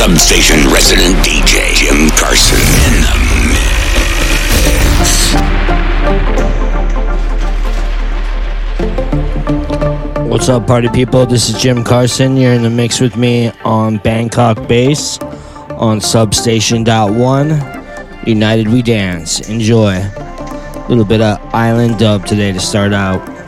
Substation resident DJ Jim Carson in the mix. What's up, party people? This is Jim Carson. You're in the mix with me on Bangkok Bass on Substation One. United We Dance. Enjoy. A little bit of island dub today to start out.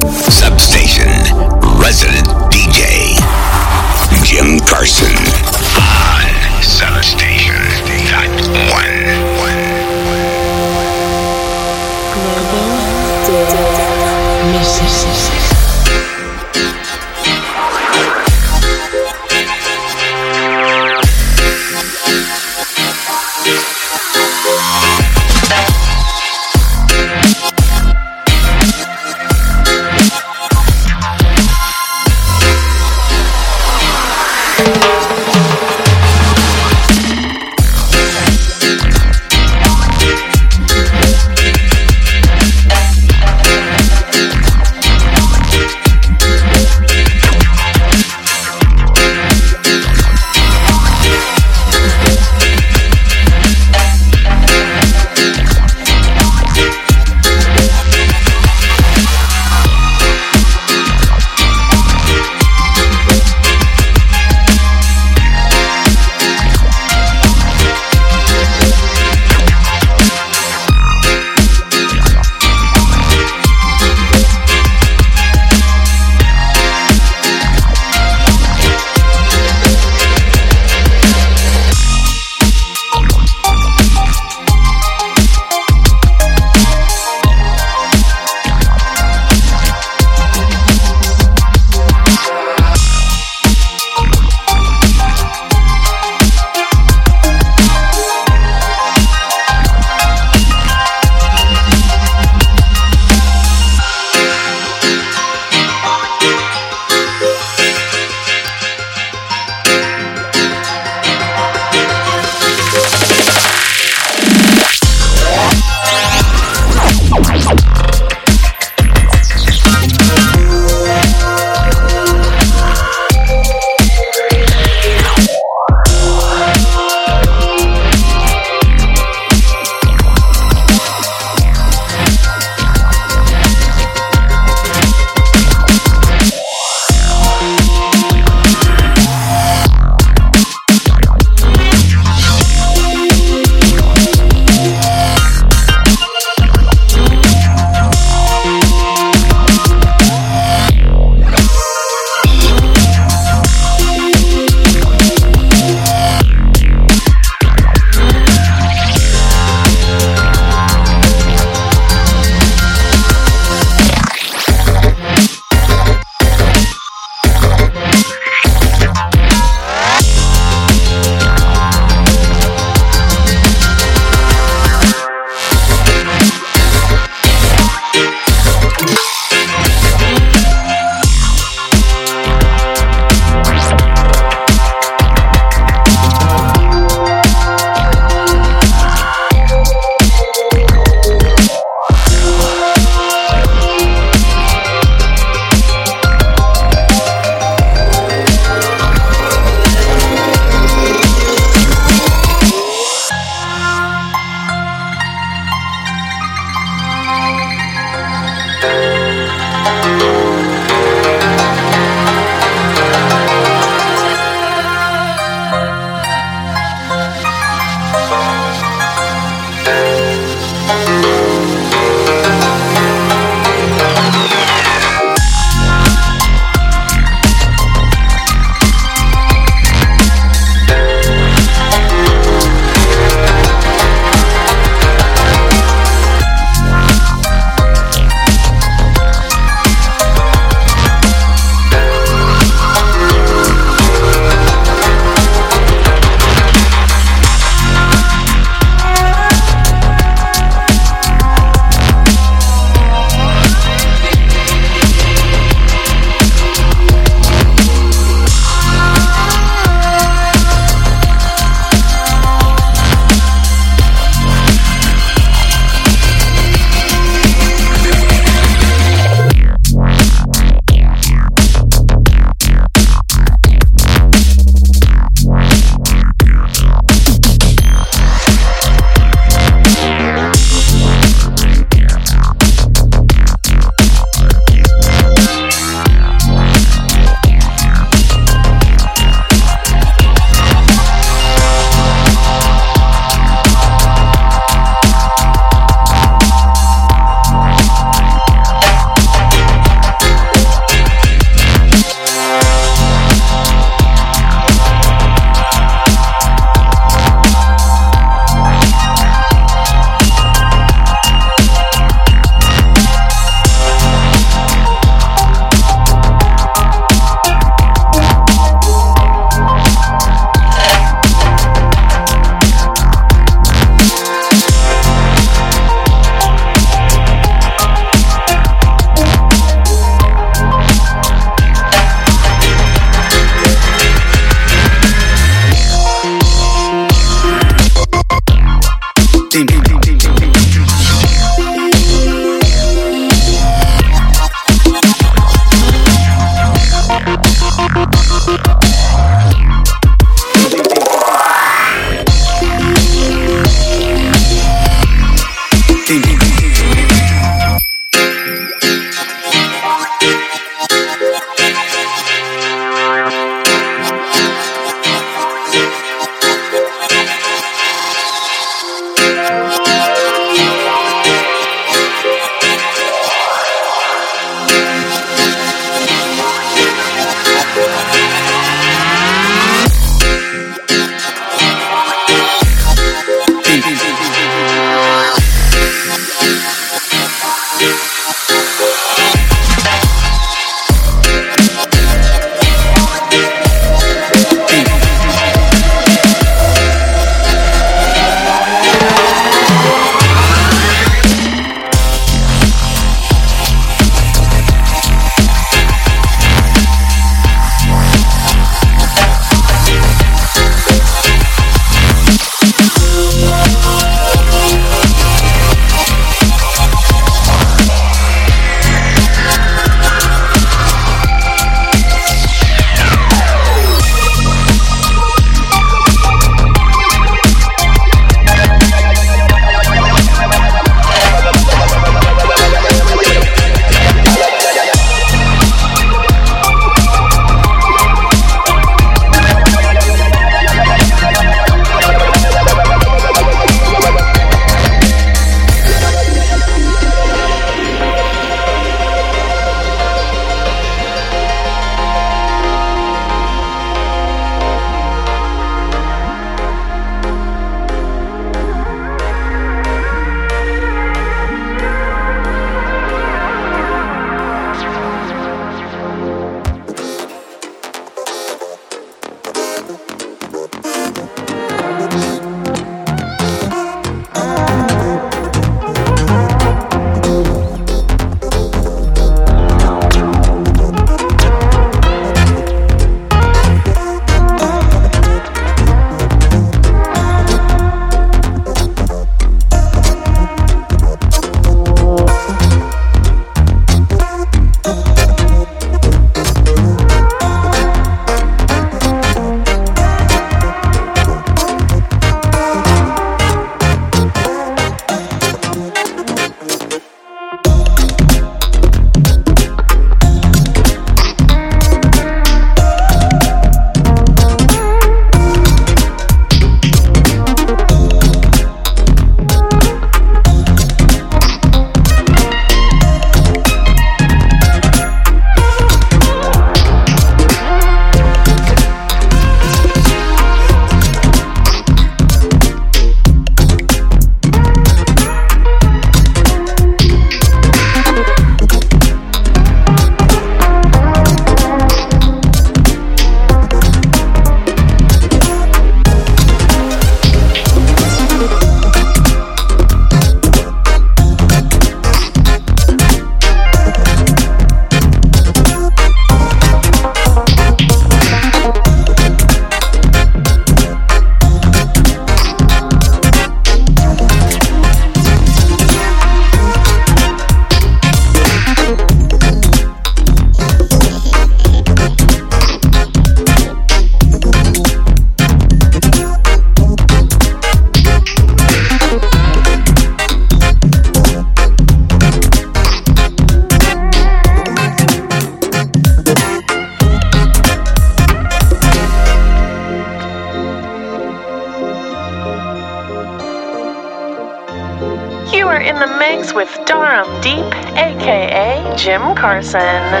Jim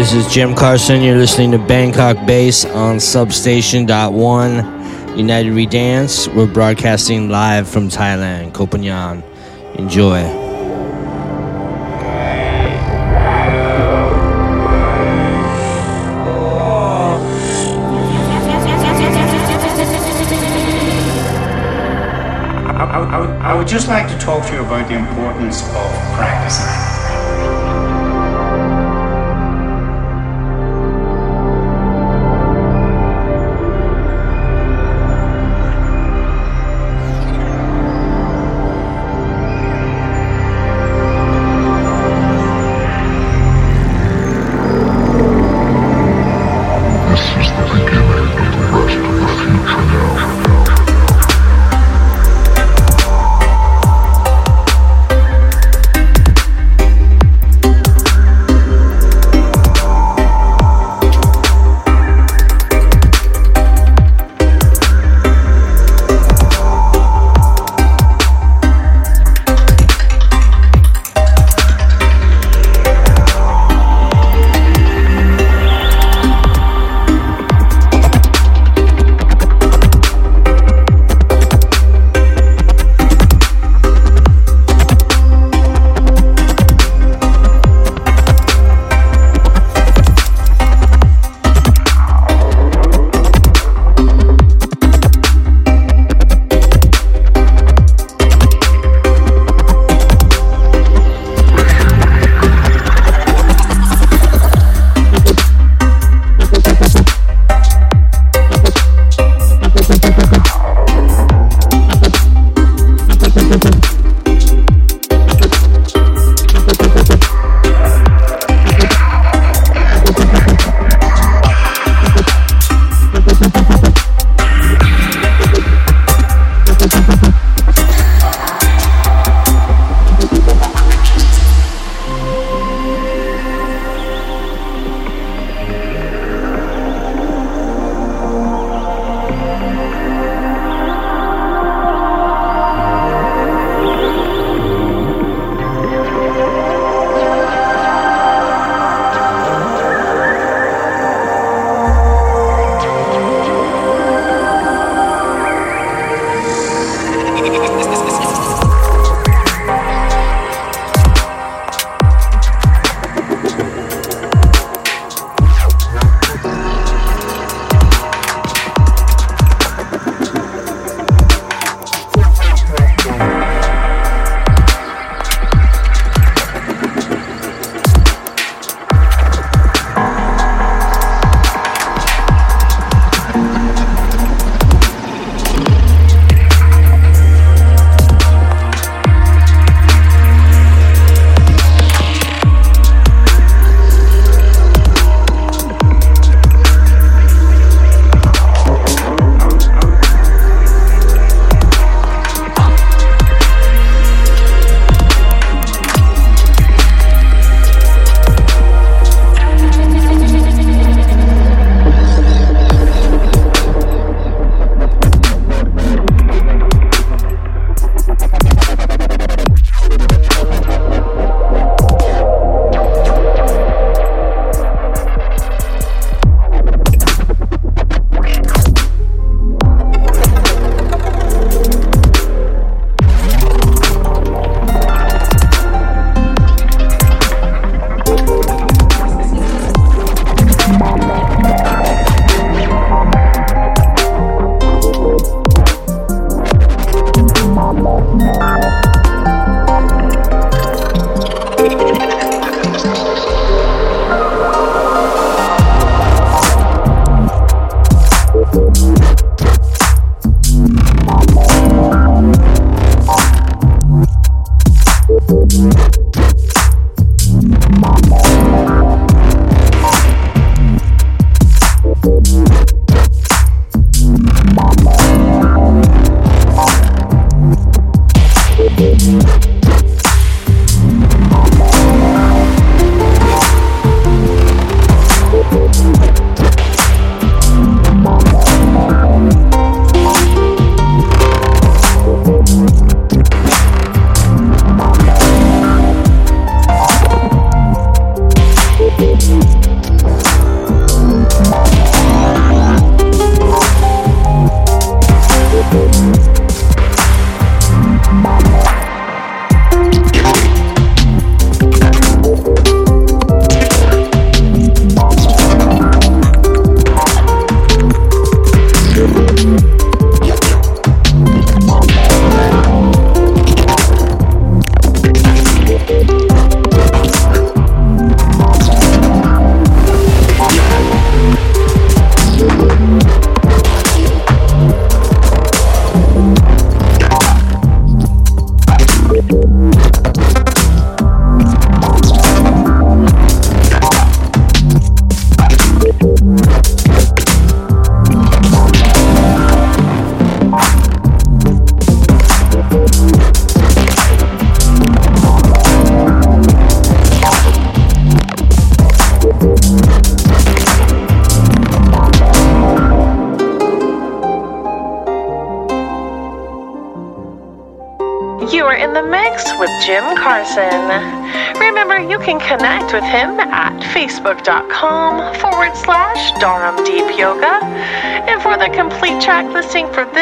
This is Jim Carson. You're listening to Bangkok Bass on Substation.1 United We Dance. We're broadcasting live from Thailand, Koh Phangan. Enjoy. I would just like to talk to you about the importance of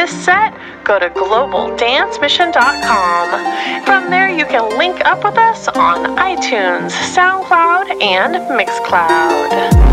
this set, go to globaldancemission.com. From there, you can link up with us on iTunes, SoundCloud, and Mixcloud.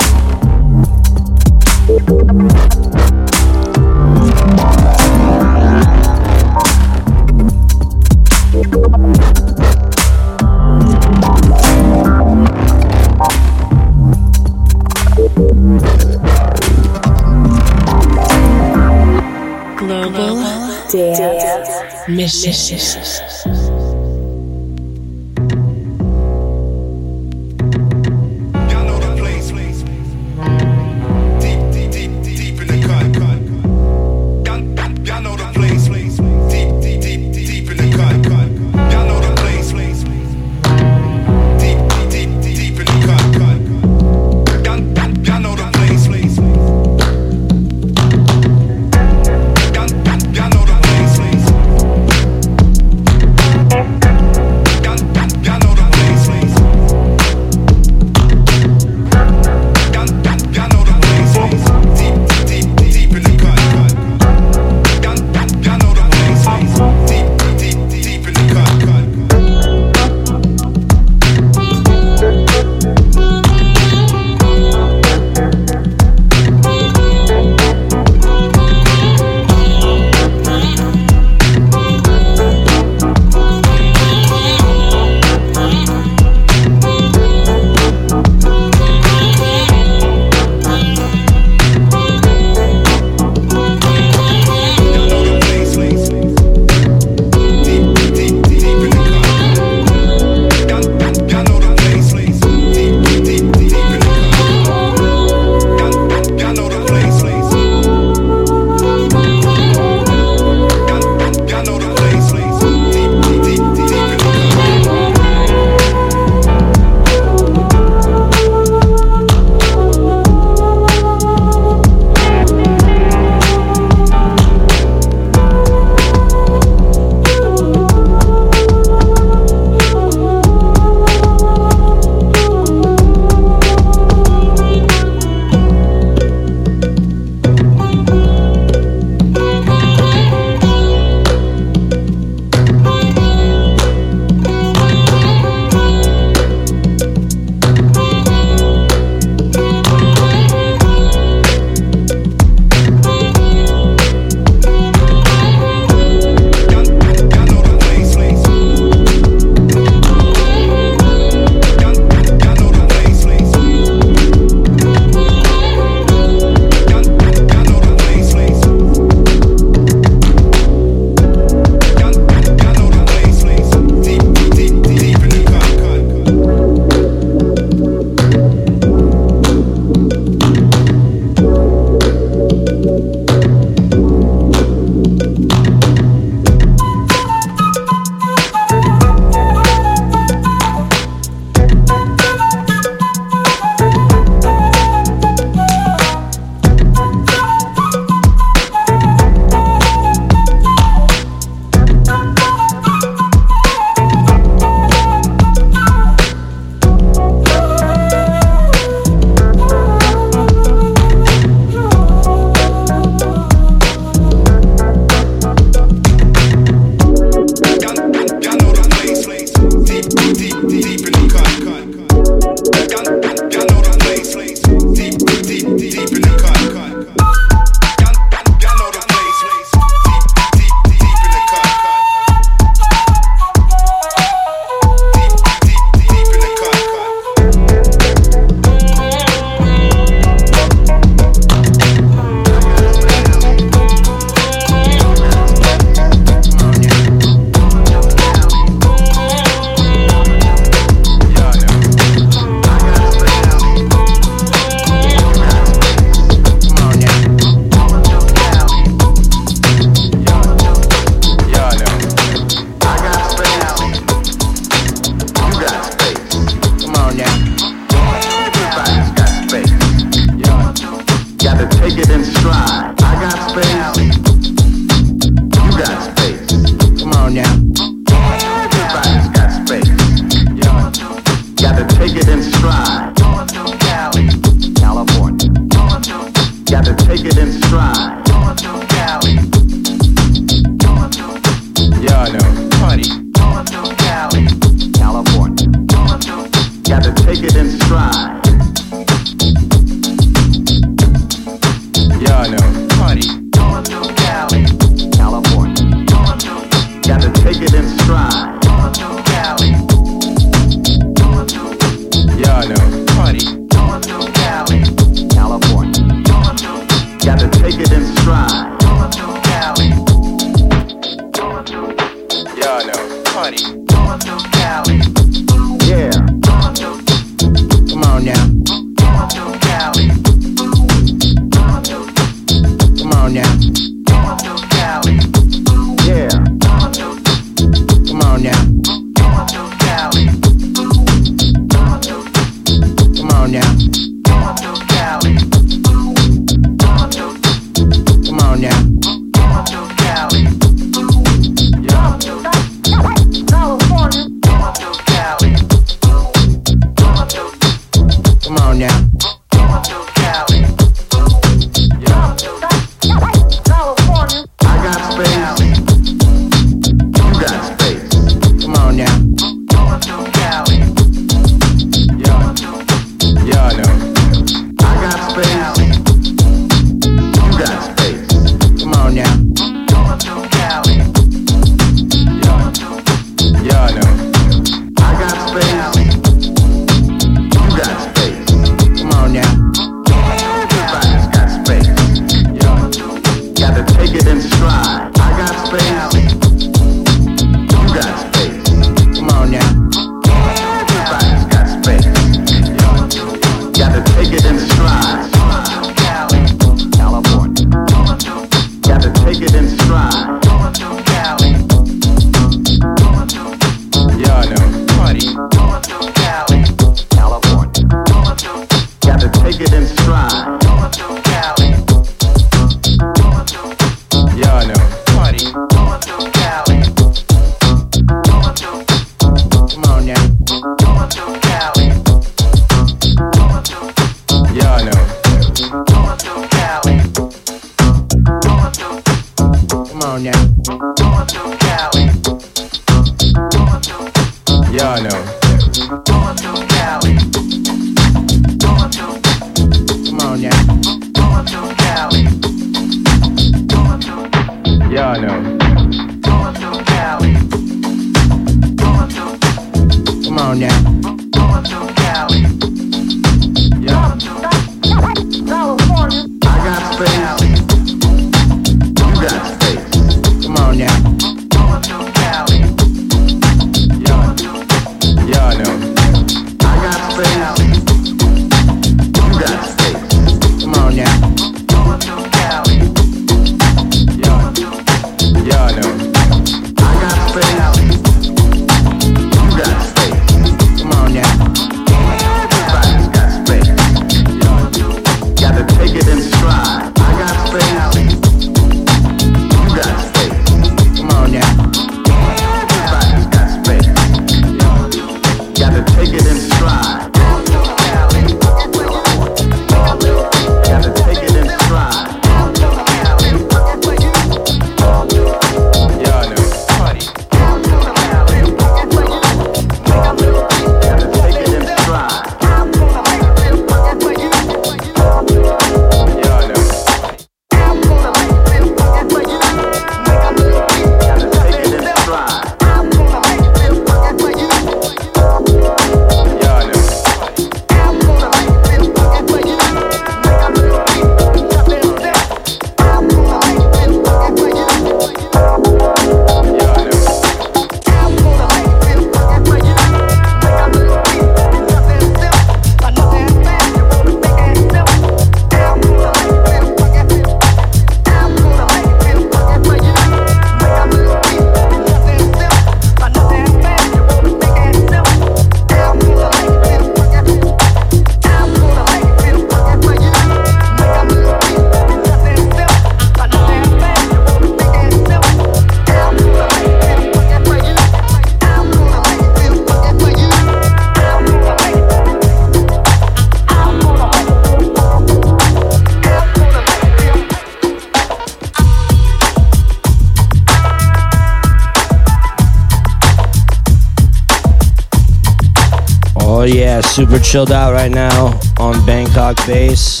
Super chilled out right now on Bangkok Bass.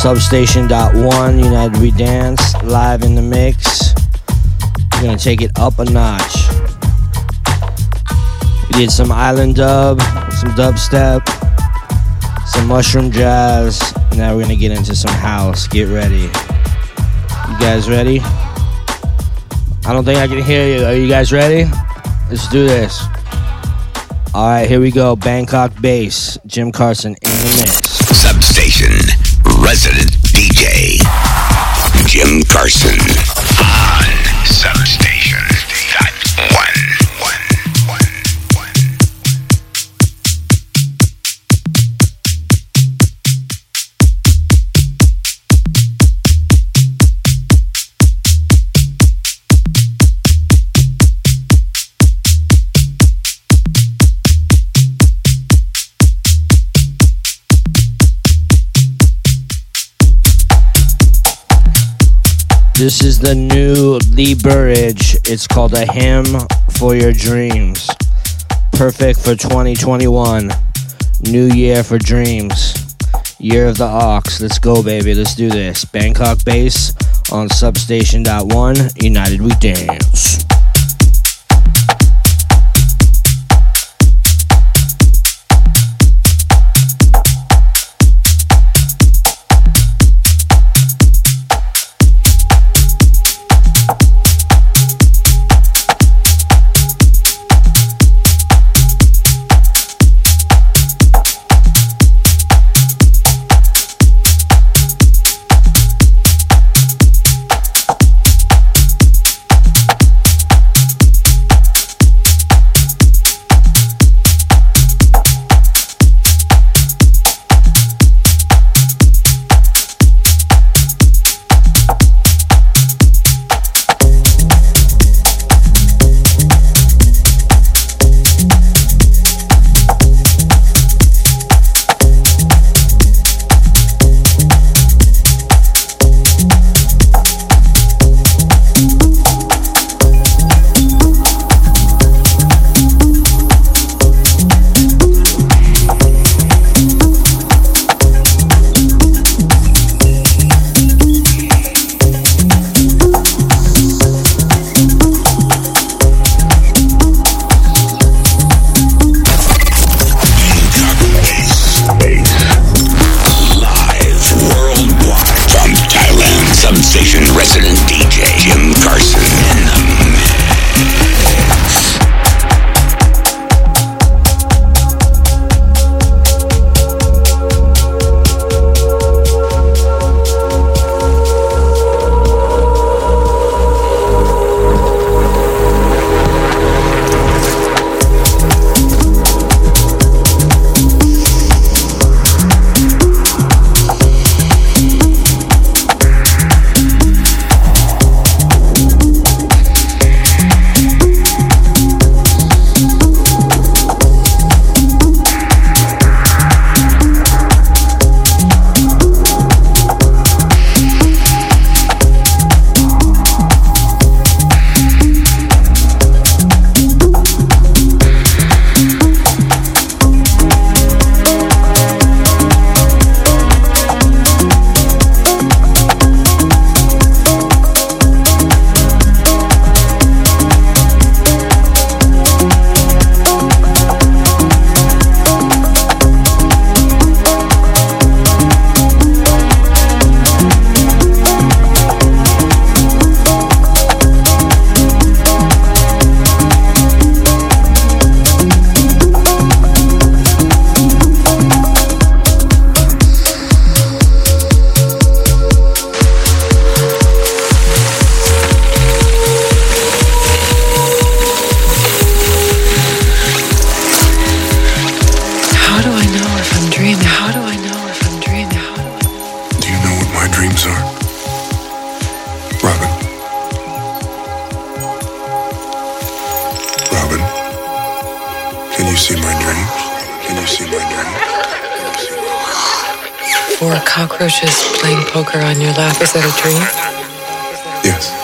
Substation dot one, United We Dance, live in the mix. We're gonna take it up a notch. We did some island dub, some dubstep, some mushroom jazz. Now we're gonna get into some house. Get ready. You guys ready? I don't think I can hear you. Are you guys ready? Let's do this. All right, here we go. Bangkok bass. Jim Carson in the mix. Substation. Resident This is the new Lee Burridge. It's called A Hymn for Your Dreams. Perfect for 2021. New year for dreams. Year of the Ox. Let's go, baby. Let's do this. Bangkok Bass on Substation.one. United We Dance. You see my dreams? Can you see my dreams? Four cockroaches playing poker on your lap. Is that a dream? Yes.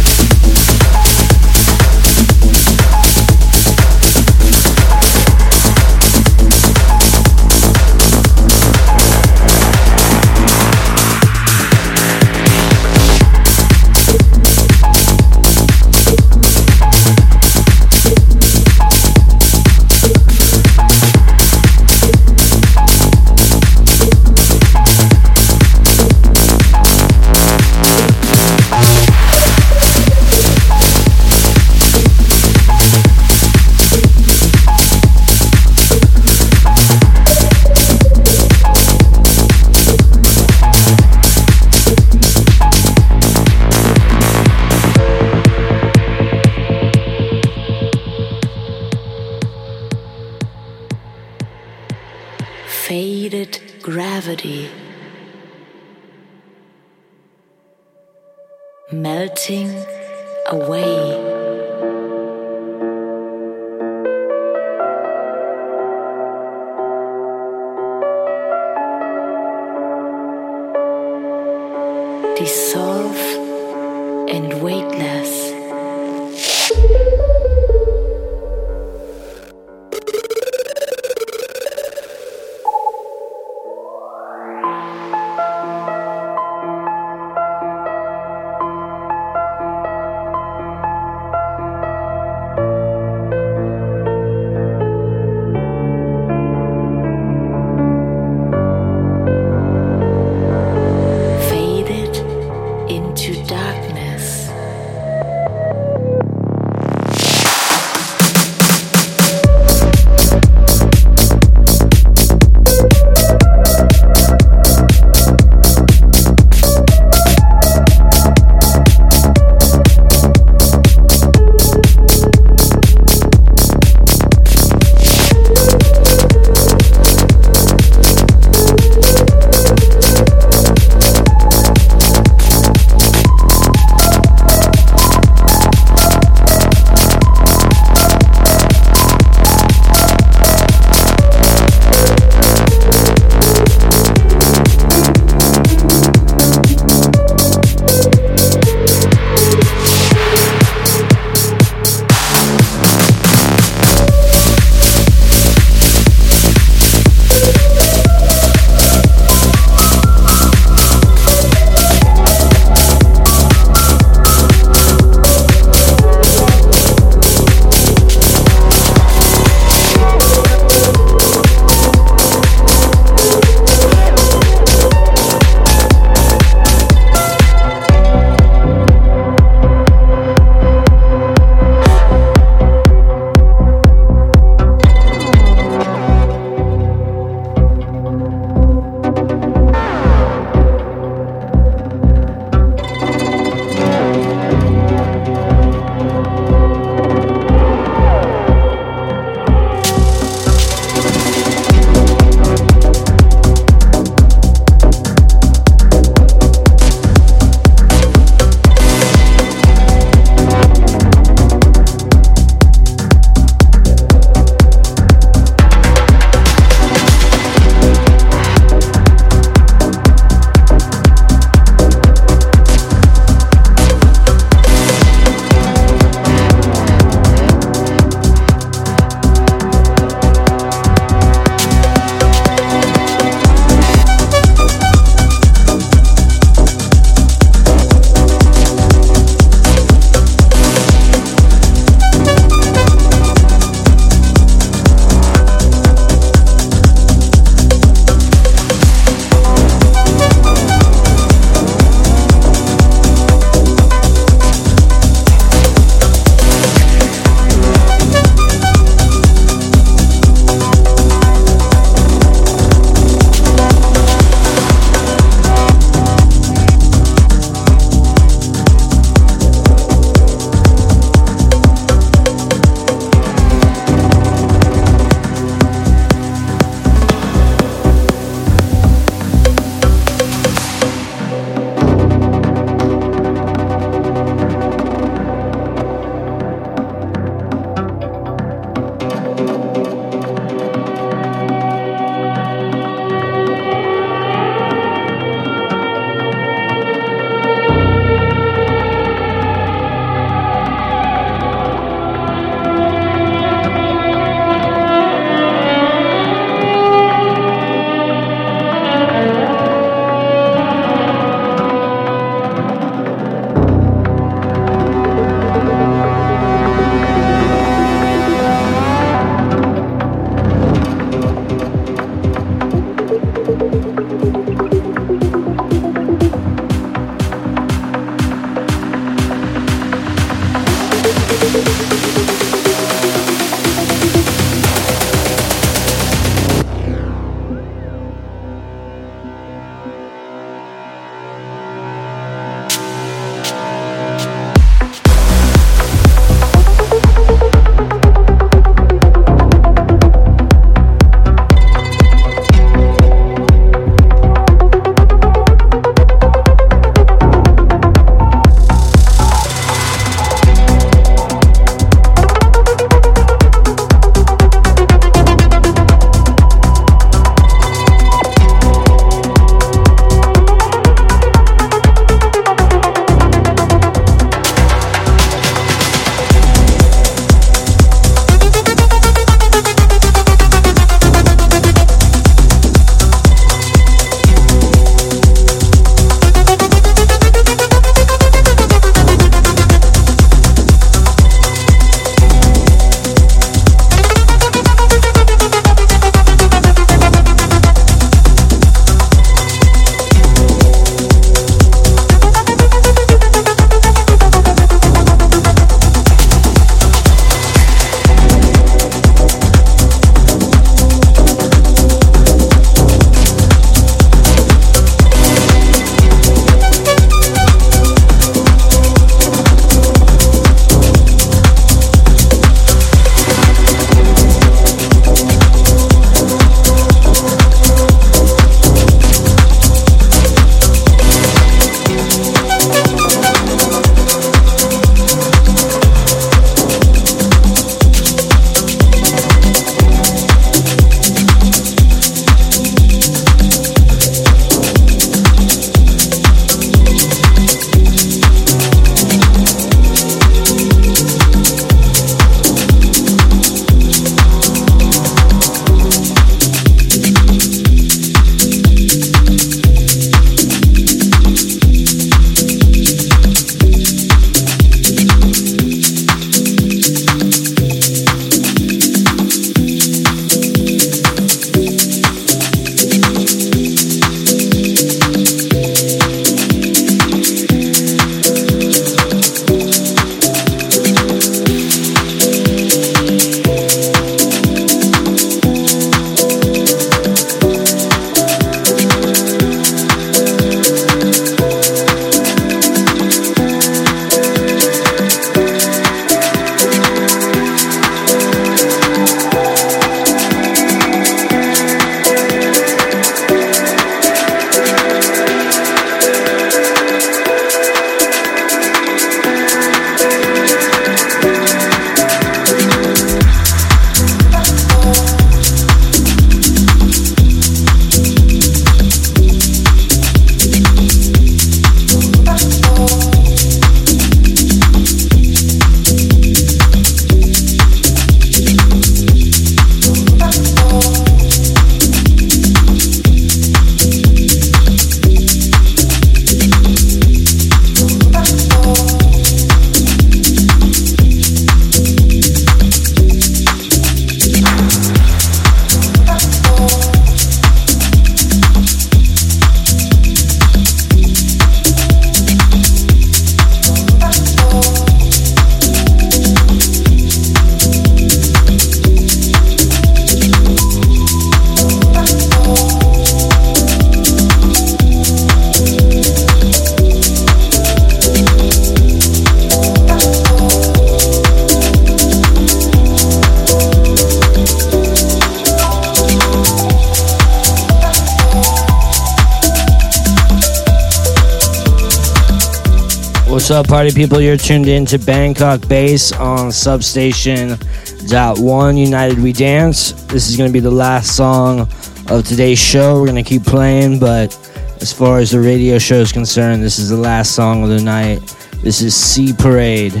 Party people? You're tuned in to Bangkok Bass on Substation Dot One United We Dance. This is going to be the last song of today's show. We're going to keep playing, but as far as the radio show is concerned, this is the last song of the night. This is Sea Parade.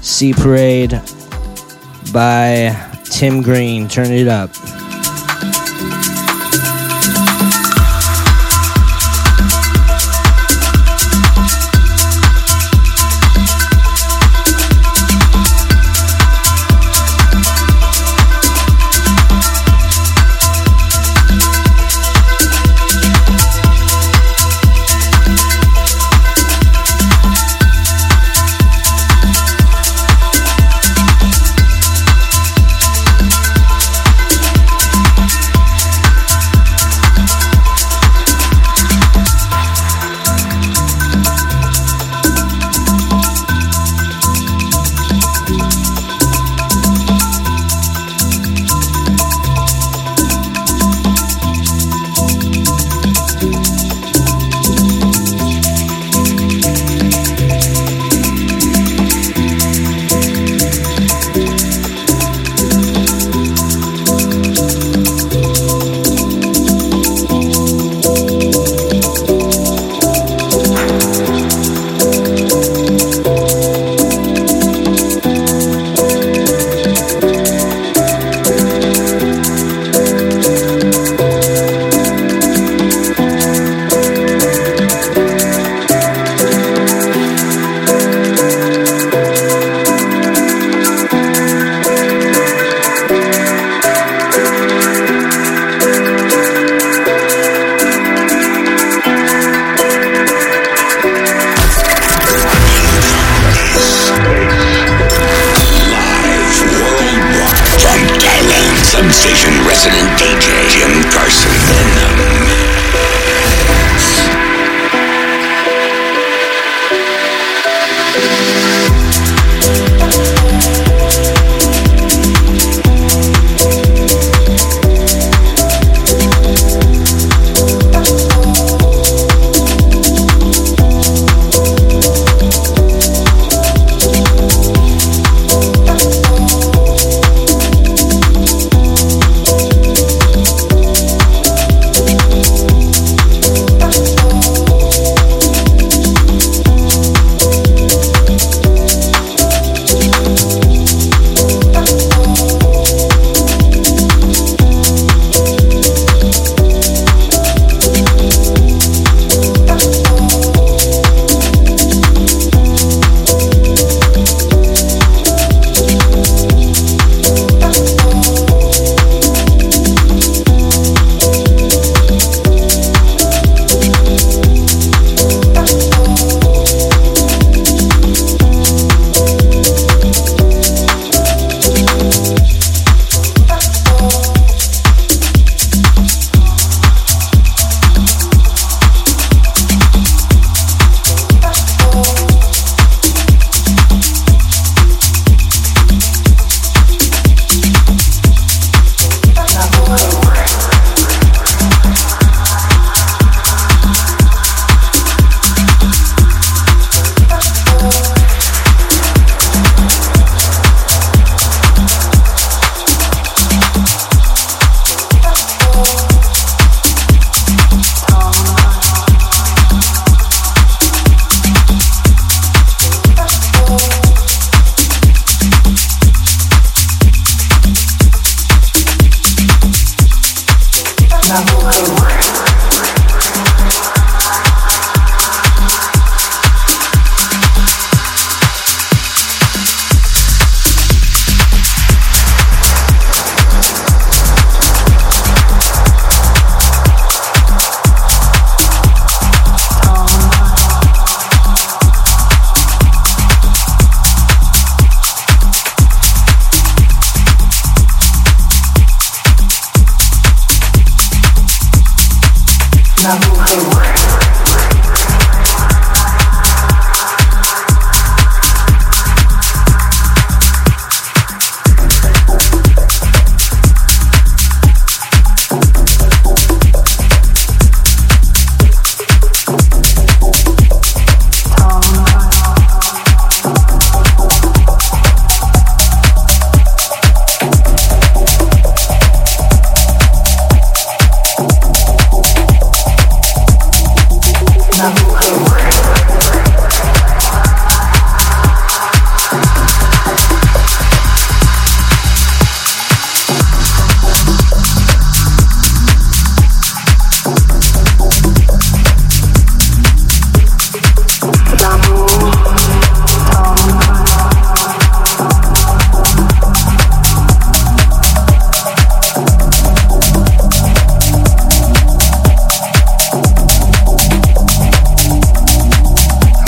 Sea Parade by Tim Green. Turn it up.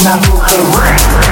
Now move around.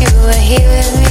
You were here with I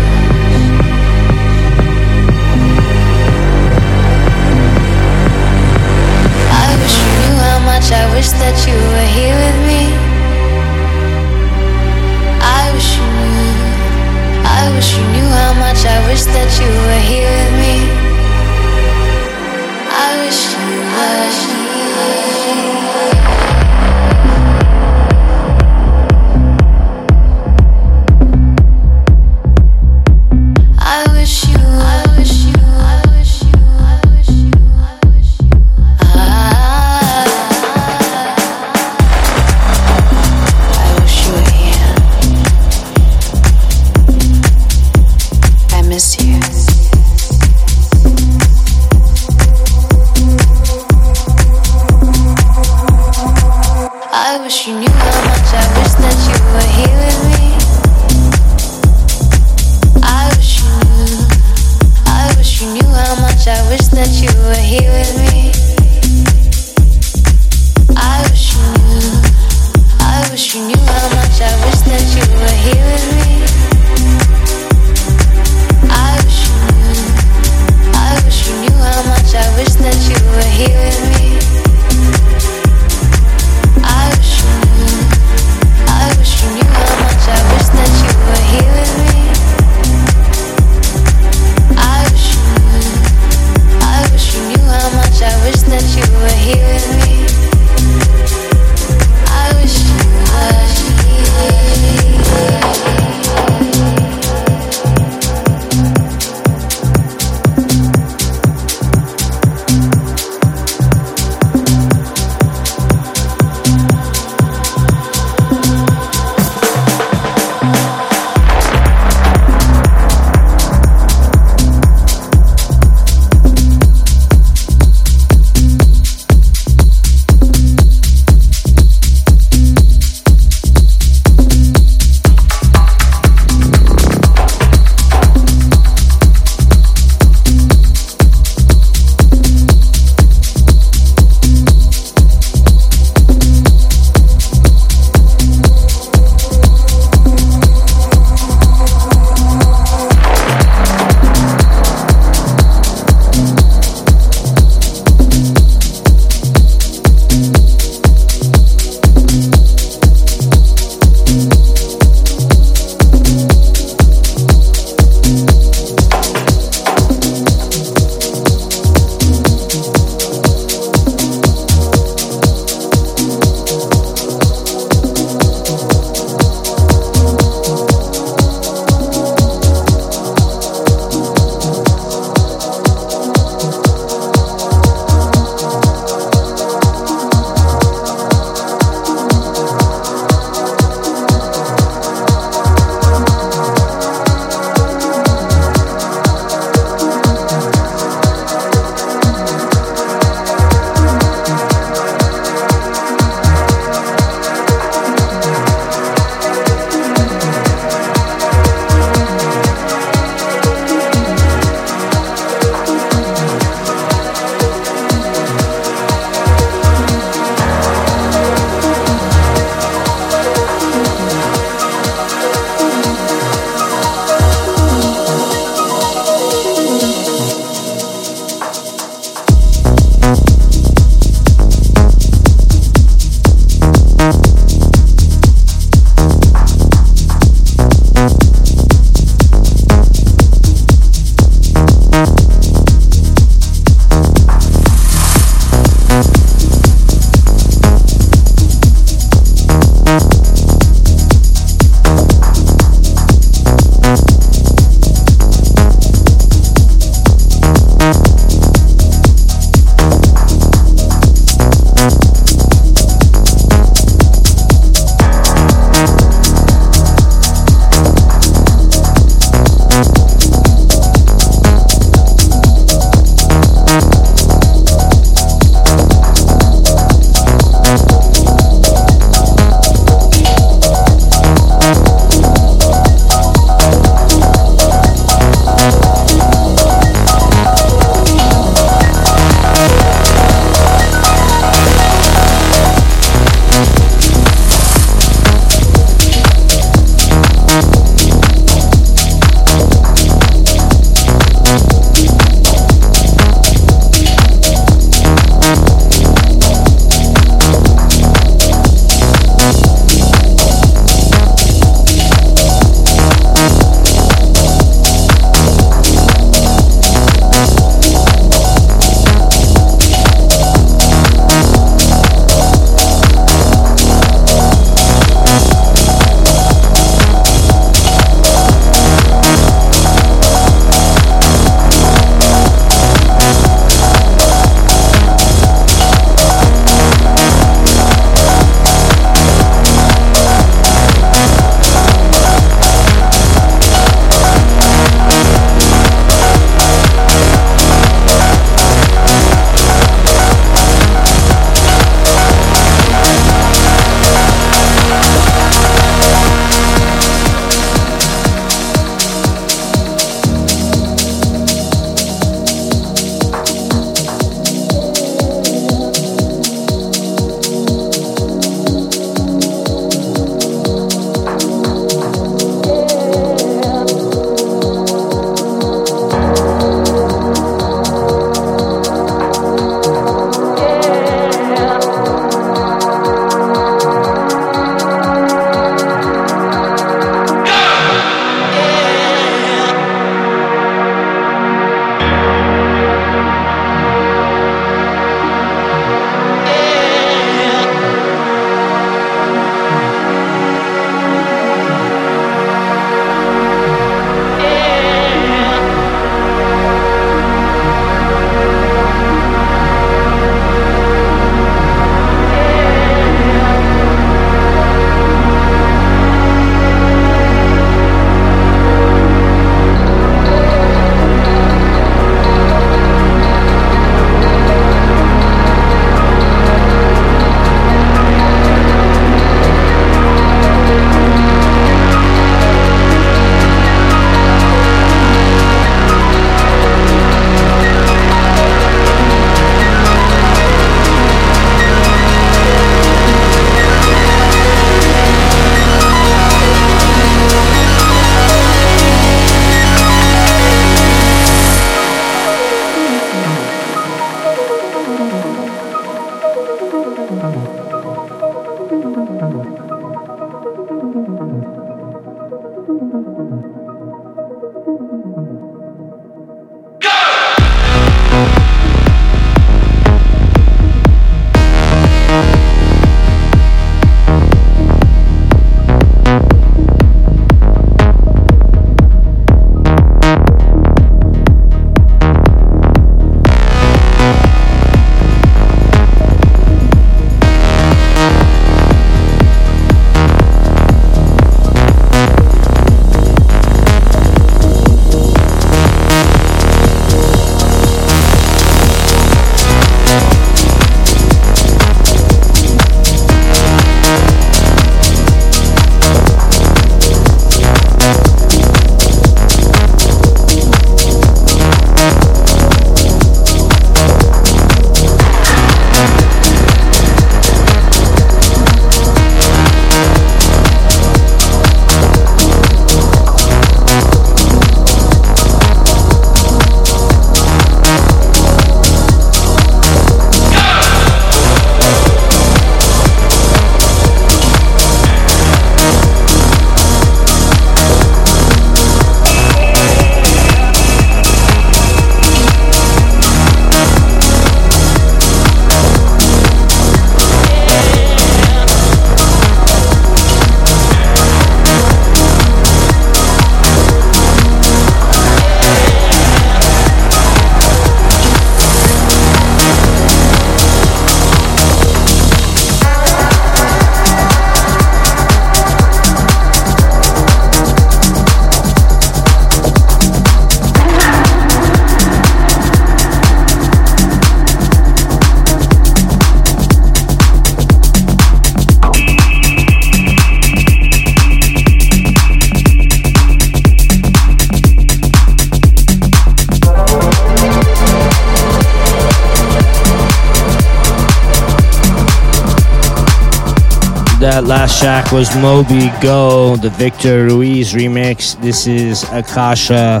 track was Moby Go, the Victor Ruiz remix. This is Akasha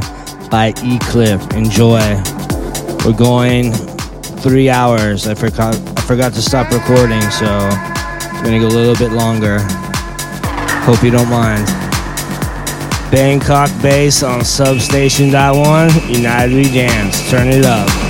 by Eclipse. Enjoy. We're going three hours. I forgot I forgot to stop recording, so we're gonna go a little bit longer. Hope you don't mind. Bangkok bass on Substation One. United We Dance. Turn it up.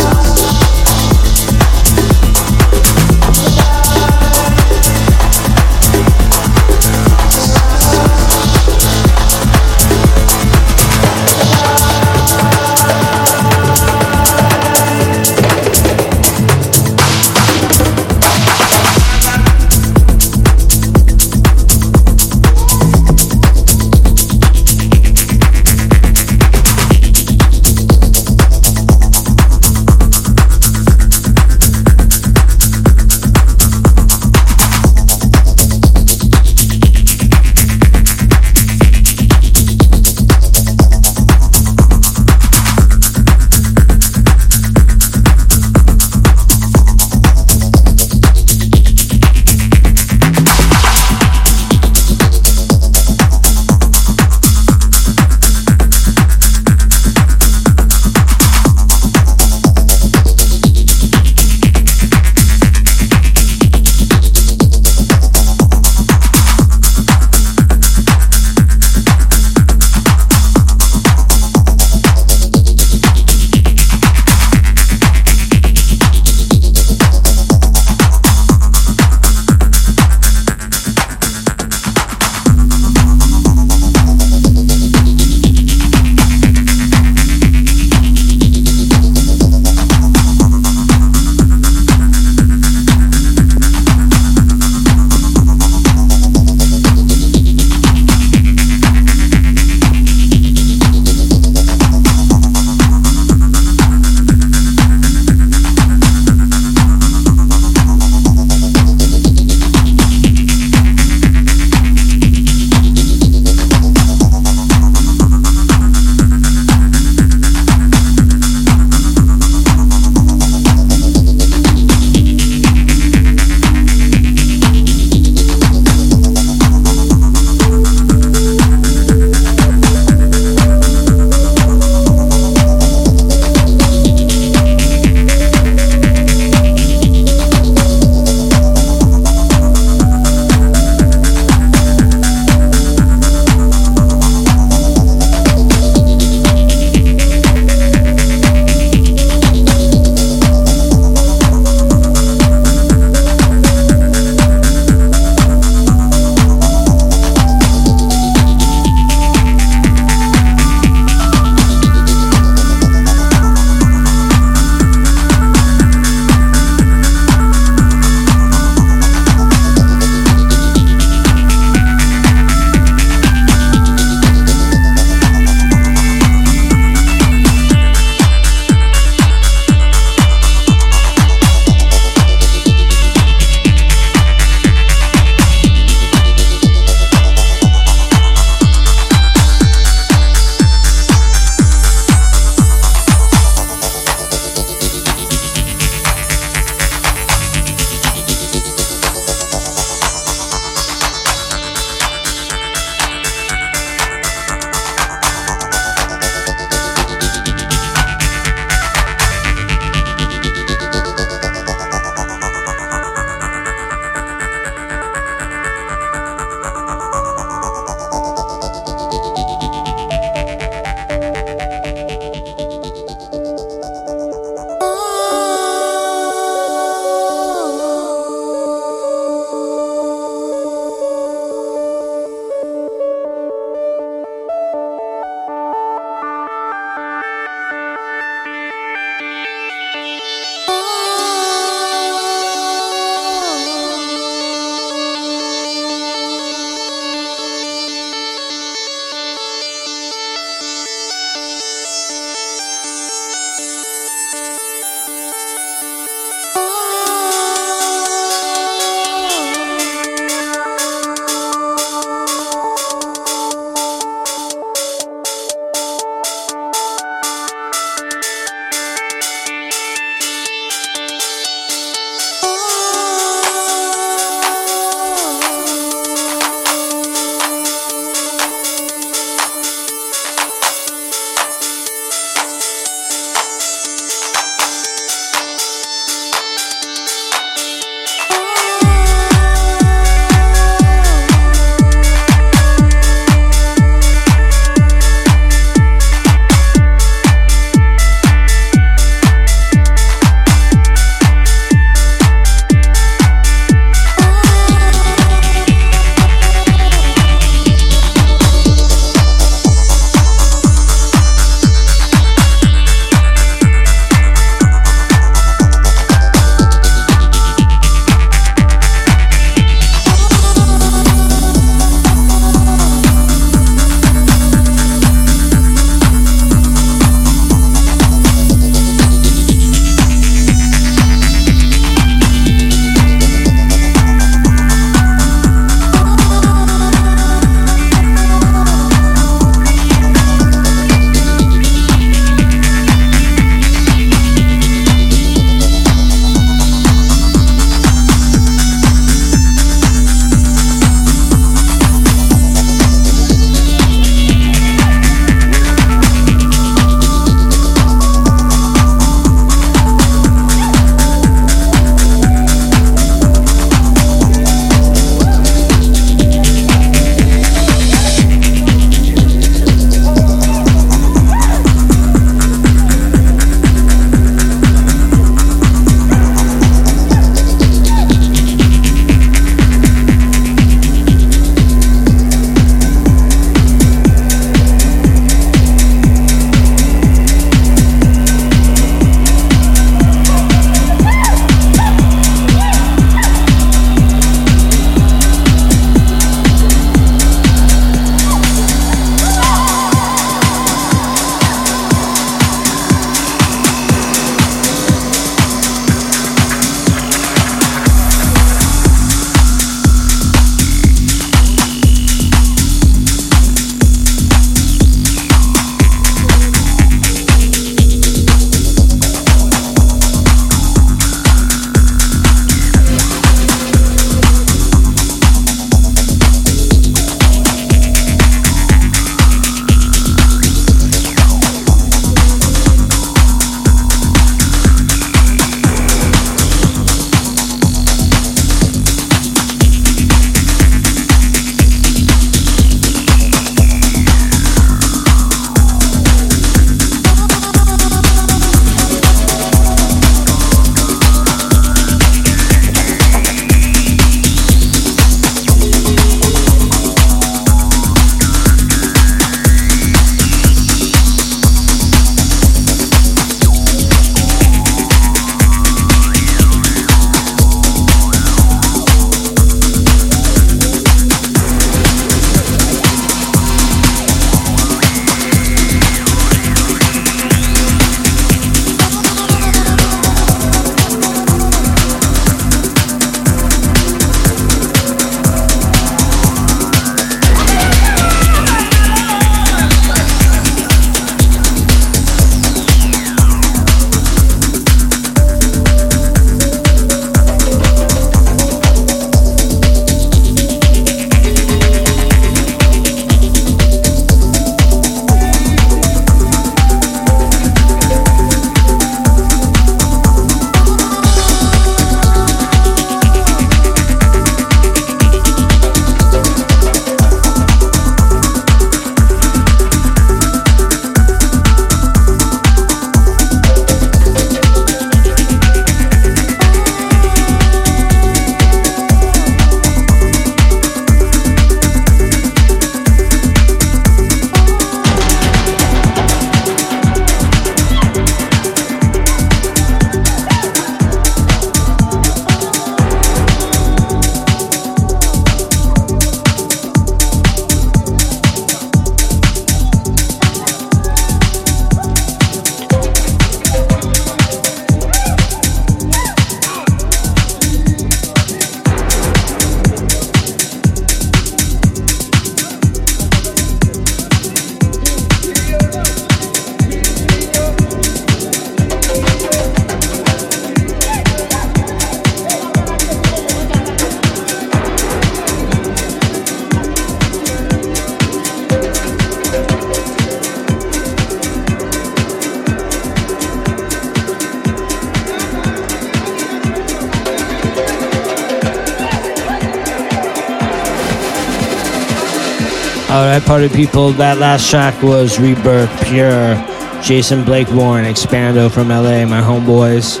People, that last track was Rebirth Pure, Jason Blake Warren, Expando from LA, my homeboys.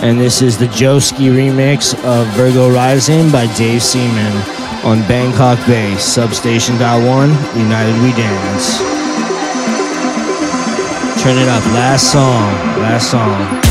And this is the Joski remix of Virgo Rising by Dave Seaman on Bangkok Bass, Substation.1, United We Dance. Turn it up, last song, last song.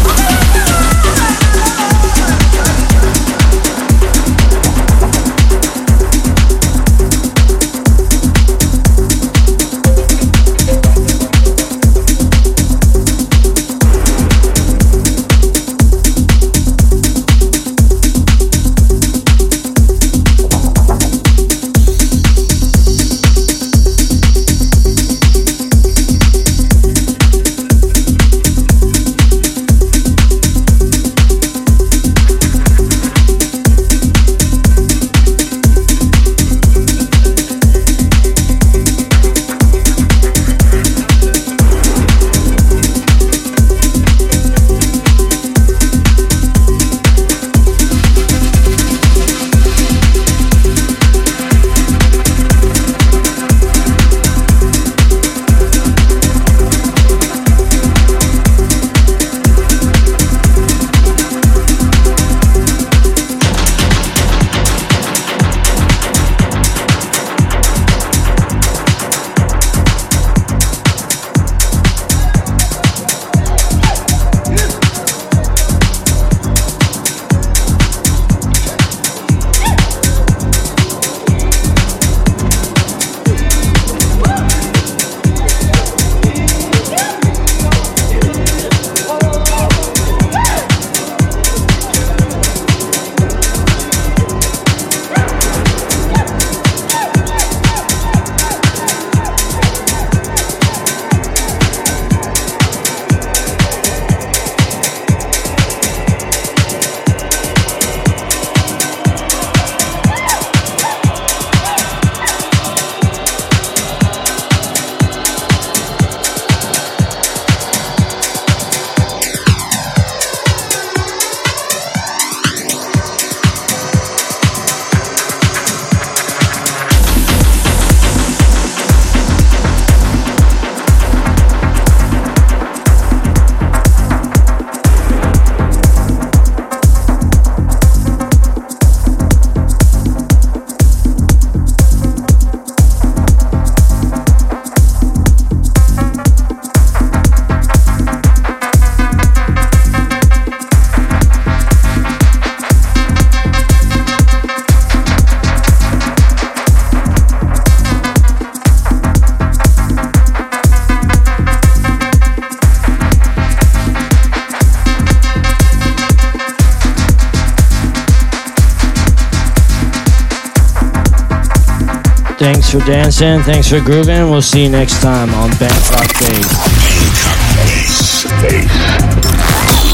dancing. Thanks for grooving. We'll see you next time on Bangkok Days. Bangkok Days.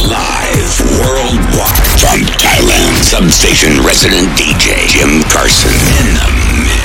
Live worldwide from Thailand, substation resident DJ Jim Carson. in the mix.